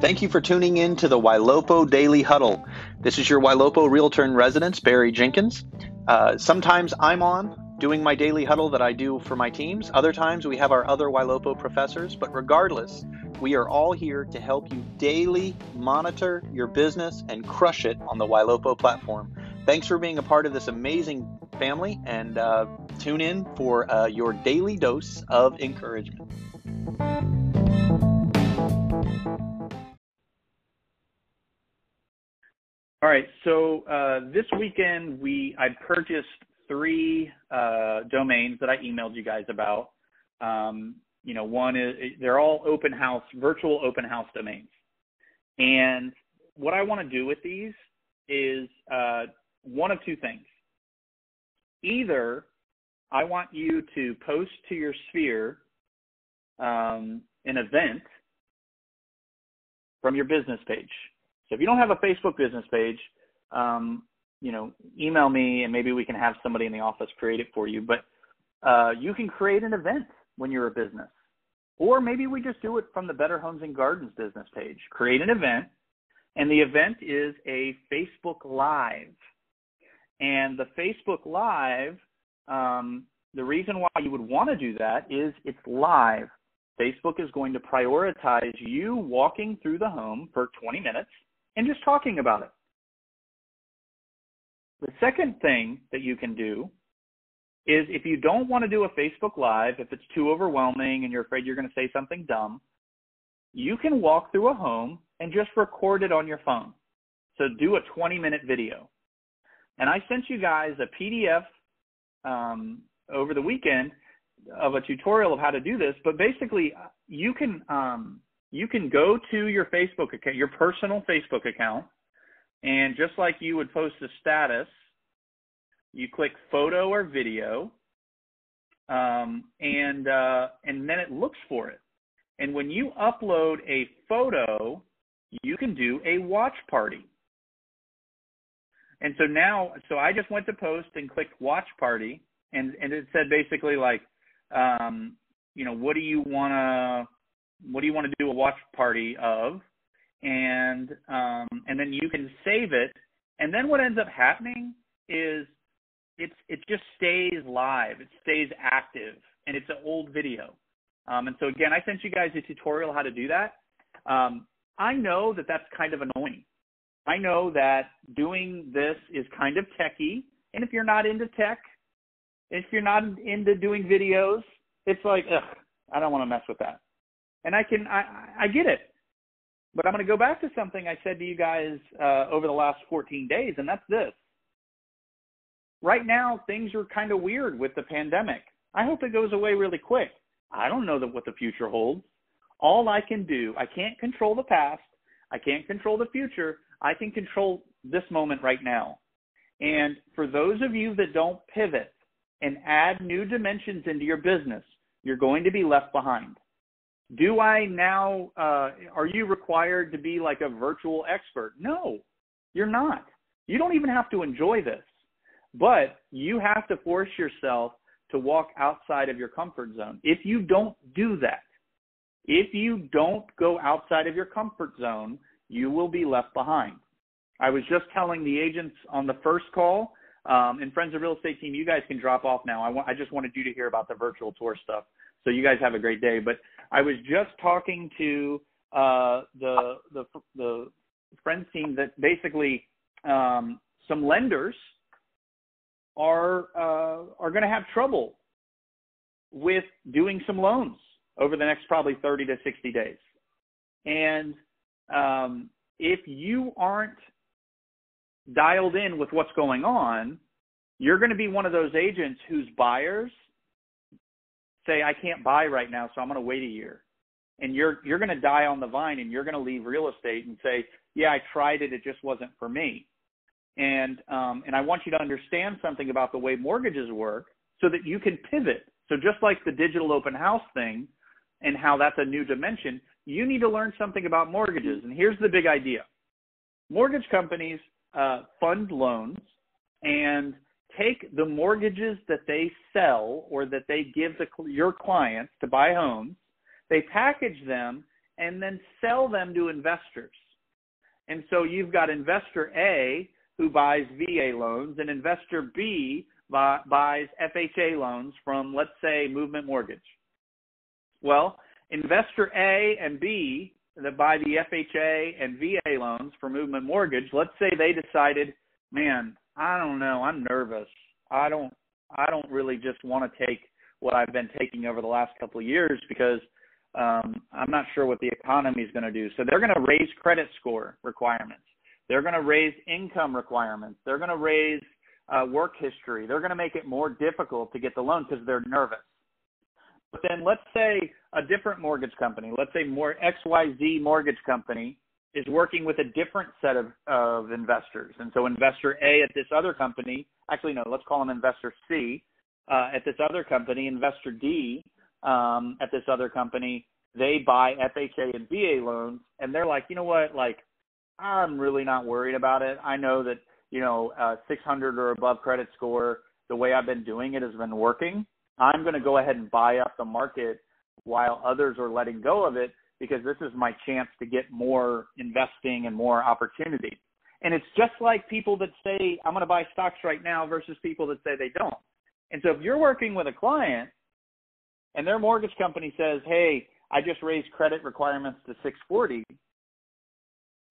Thank you for tuning in to the Ylopo Daily Huddle. This is your Ylopo Realtor in Residence, Barry Jenkins. Uh, sometimes I'm on doing my daily huddle that I do for my teams. Other times we have our other Ylopo professors, but regardless, we are all here to help you daily monitor your business and crush it on the Ylopo platform. Thanks for being a part of this amazing family and uh, tune in for uh, your daily dose of encouragement. Right, so uh, this weekend we I purchased three uh, domains that I emailed you guys about. Um, you know, one is they're all open house, virtual open house domains, and what I want to do with these is uh, one of two things. Either I want you to post to your sphere um, an event from your business page. So if you don't have a Facebook business page, um, you know, email me and maybe we can have somebody in the office create it for you. But uh, you can create an event when you're a business. Or maybe we just do it from the Better Homes and Gardens business page. Create an event, and the event is a Facebook Live. And the Facebook Live, um, the reason why you would want to do that is it's live. Facebook is going to prioritize you walking through the home for 20 minutes and just talking about it. The second thing that you can do is if you don't want to do a Facebook Live, if it's too overwhelming and you're afraid you're going to say something dumb, you can walk through a home and just record it on your phone. So do a 20 minute video. And I sent you guys a PDF um, over the weekend of a tutorial of how to do this. But basically, you can um, you can go to your Facebook account, your personal Facebook account, and just like you would post a status, you click photo or video, um, and uh, and then it looks for it. And when you upload a photo, you can do a watch party. And so now, so I just went to post and clicked watch party, and and it said basically like, um, you know, what do you want to, what do you want to do a watch party of? and um, and then you can save it. And then what ends up happening is it's it just stays live, it stays active, and it's an old video. Um, and so again, I sent you guys a tutorial how to do that. Um, I know that that's kind of annoying. I know that doing this is kind of techy, and if you're not into tech, if you're not into doing videos, it's like, ugh, I don't want to mess with that. And I can, I, I get it. But I'm going to go back to something I said to you guys uh, over the last 14 days, and that's this. Right now, things are kind of weird with the pandemic. I hope it goes away really quick. I don't know what the future holds. All I can do, I can't control the past. I can't control the future. I can control this moment right now. And for those of you that don't pivot and add new dimensions into your business, you're going to be left behind do I now, uh, are you required to be like a virtual expert? No, you're not. You don't even have to enjoy this, but you have to force yourself to walk outside of your comfort zone. If you don't do that, if you don't go outside of your comfort zone, you will be left behind. I was just telling the agents on the first call, um, and Friends of Real Estate team, you guys can drop off now. I, I just wanted you to hear about the virtual tour stuff. So you guys have a great day. But I was just talking to uh, the the the friends team that basically um, some lenders are uh, are going to have trouble with doing some loans over the next probably 30 to 60 days. And um, if you aren't dialed in with what's going on, you're going to be one of those agents whose buyers say I can't buy right now, so I'm going to wait a year. And you're you're going to die on the vine, and you're going to leave real estate and say, yeah, I tried it, it just wasn't for me. And um, and I want you to understand something about the way mortgages work, so that you can pivot. So just like the digital open house thing, and how that's a new dimension, you need to learn something about mortgages. And here's the big idea: mortgage companies uh, fund loans and take the mortgages that they sell or that they give the, your clients to buy homes, they package them and then sell them to investors. And so you've got investor A who buys VA loans and investor B buys FHA loans from, let's say, Movement Mortgage. Well, investor A and B that buy the FHA and VA loans for Movement Mortgage, let's say they decided, man, I don't know, I'm nervous. I don't I don't really just want to take what I've been taking over the last couple of years because um, I'm not sure what the economy is going to do. So they're going to raise credit score requirements. They're going to raise income requirements. They're going to raise uh, work history. They're going to make it more difficult to get the loan because they're nervous. But then let's say a different mortgage company, let's say more XYZ mortgage company is working with a different set of, of investors. And so investor A at this other company, actually no, let's call him investor C, uh, at this other company, investor D um, at this other company, they buy FHA and VA loans and they're like, you know what, like I'm really not worried about it. I know that, you know, uh, 600 or above credit score, the way I've been doing it has been working. I'm going to go ahead and buy up the market while others are letting go of it because this is my chance to get more investing and more opportunity. And it's just like people that say, I'm going to buy stocks right now versus people that say they don't. And so if you're working with a client and their mortgage company says, hey, I just raised credit requirements to 640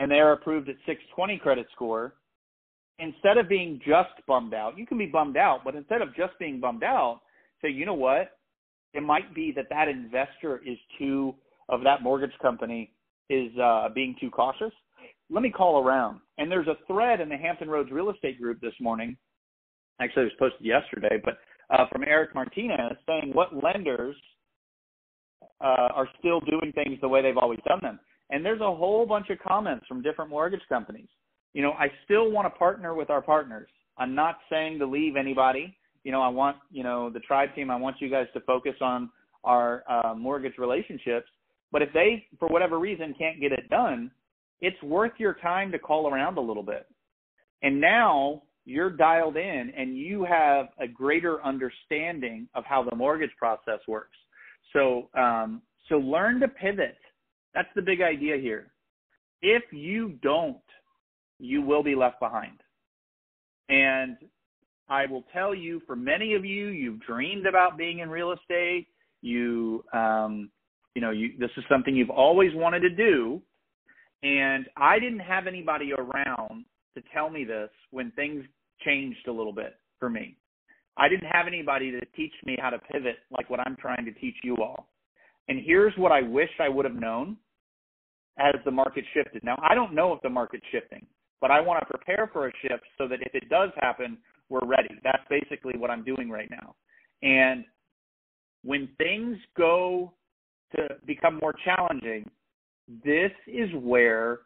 and they're approved at 620 credit score, instead of being just bummed out, you can be bummed out, but instead of just being bummed out, say, you know what? It might be that that investor is too of that mortgage company is uh, being too cautious. Let me call around. And there's a thread in the Hampton Roads Real Estate Group this morning. Actually, it was posted yesterday, but uh, from Eric Martinez saying what lenders uh, are still doing things the way they've always done them. And there's a whole bunch of comments from different mortgage companies. You know, I still want to partner with our partners. I'm not saying to leave anybody you know, I want, you know, the tribe team, I want you guys to focus on our uh, mortgage relationships. But if they, for whatever reason, can't get it done, it's worth your time to call around a little bit. And now you're dialed in and you have a greater understanding of how the mortgage process works. So, um, so learn to pivot. That's the big idea here. If you don't, you will be left behind. And I will tell you, for many of you, you've dreamed about being in real estate. You, um, you know, you, this is something you've always wanted to do. And I didn't have anybody around to tell me this when things changed a little bit for me. I didn't have anybody to teach me how to pivot like what I'm trying to teach you all. And here's what I wish I would have known as the market shifted. Now, I don't know if the market's shifting, but I want to prepare for a shift so that if it does happen, we're ready. That's basically what I'm doing right now. And when things go to become more challenging, this is where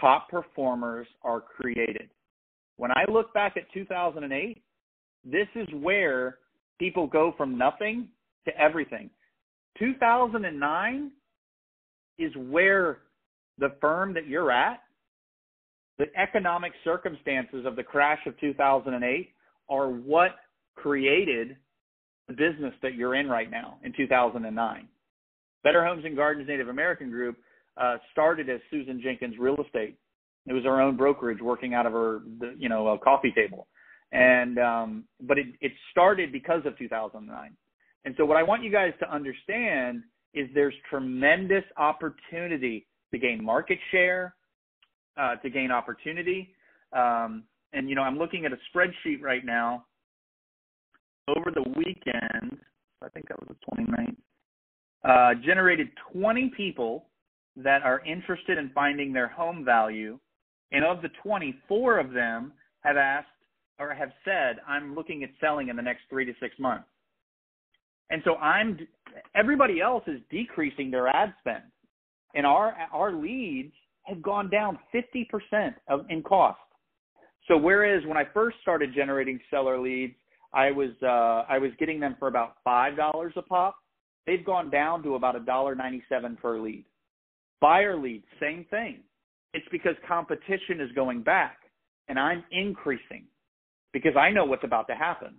top performers are created. When I look back at 2008, this is where people go from nothing to everything. 2009 is where the firm that you're at, the economic circumstances of the crash of 2008 are what created the business that you're in right now in 2009. Better Homes and Gardens Native American Group uh, started as Susan Jenkins Real Estate. It was her own brokerage working out of her, you know, a coffee table. And um, but it, it started because of 2009. And so what I want you guys to understand is there's tremendous opportunity to gain market share, uh, to gain opportunity. Um, and you know, I'm looking at a spreadsheet right now. Over the weekend, I think that was the 29th, uh, generated 20 people that are interested in finding their home value, and of the 20, four of them have asked or have said, "I'm looking at selling in the next three to six months." And so I'm everybody else is decreasing their ad spend, and our our leads have gone down 50% of, in cost. So whereas when I first started generating seller leads, I was uh, I was getting them for about five dollars a pop. They've gone down to about a dollar ninety seven per lead. Buyer leads, same thing. It's because competition is going back, and I'm increasing because I know what's about to happen.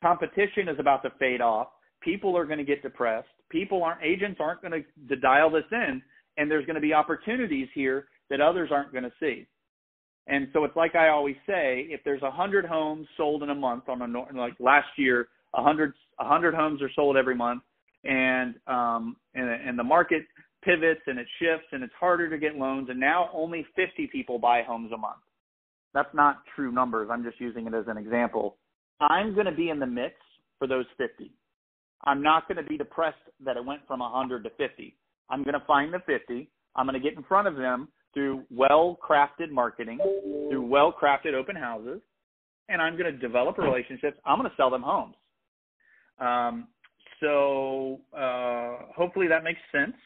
Competition is about to fade off. People are going to get depressed. People aren't agents aren't going to, to dial this in, and there's going to be opportunities here that others aren't going to see. And so it's like I always say, if there's a hundred homes sold in a month on a like last year, a hundred a hundred homes are sold every month, and um and and the market pivots and it shifts and it's harder to get loans, and now only 50 people buy homes a month. That's not true numbers. I'm just using it as an example. I'm going to be in the mix for those 50. I'm not going to be depressed that it went from 100 to 50. I'm going to find the 50. I'm going to get in front of them through well crafted marketing, through well crafted open houses, and I'm going to develop relationships. I'm going to sell them homes. Um, so uh, hopefully that makes sense.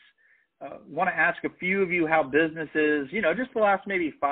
Uh, want to ask a few of you how businesses, you know, just the last maybe five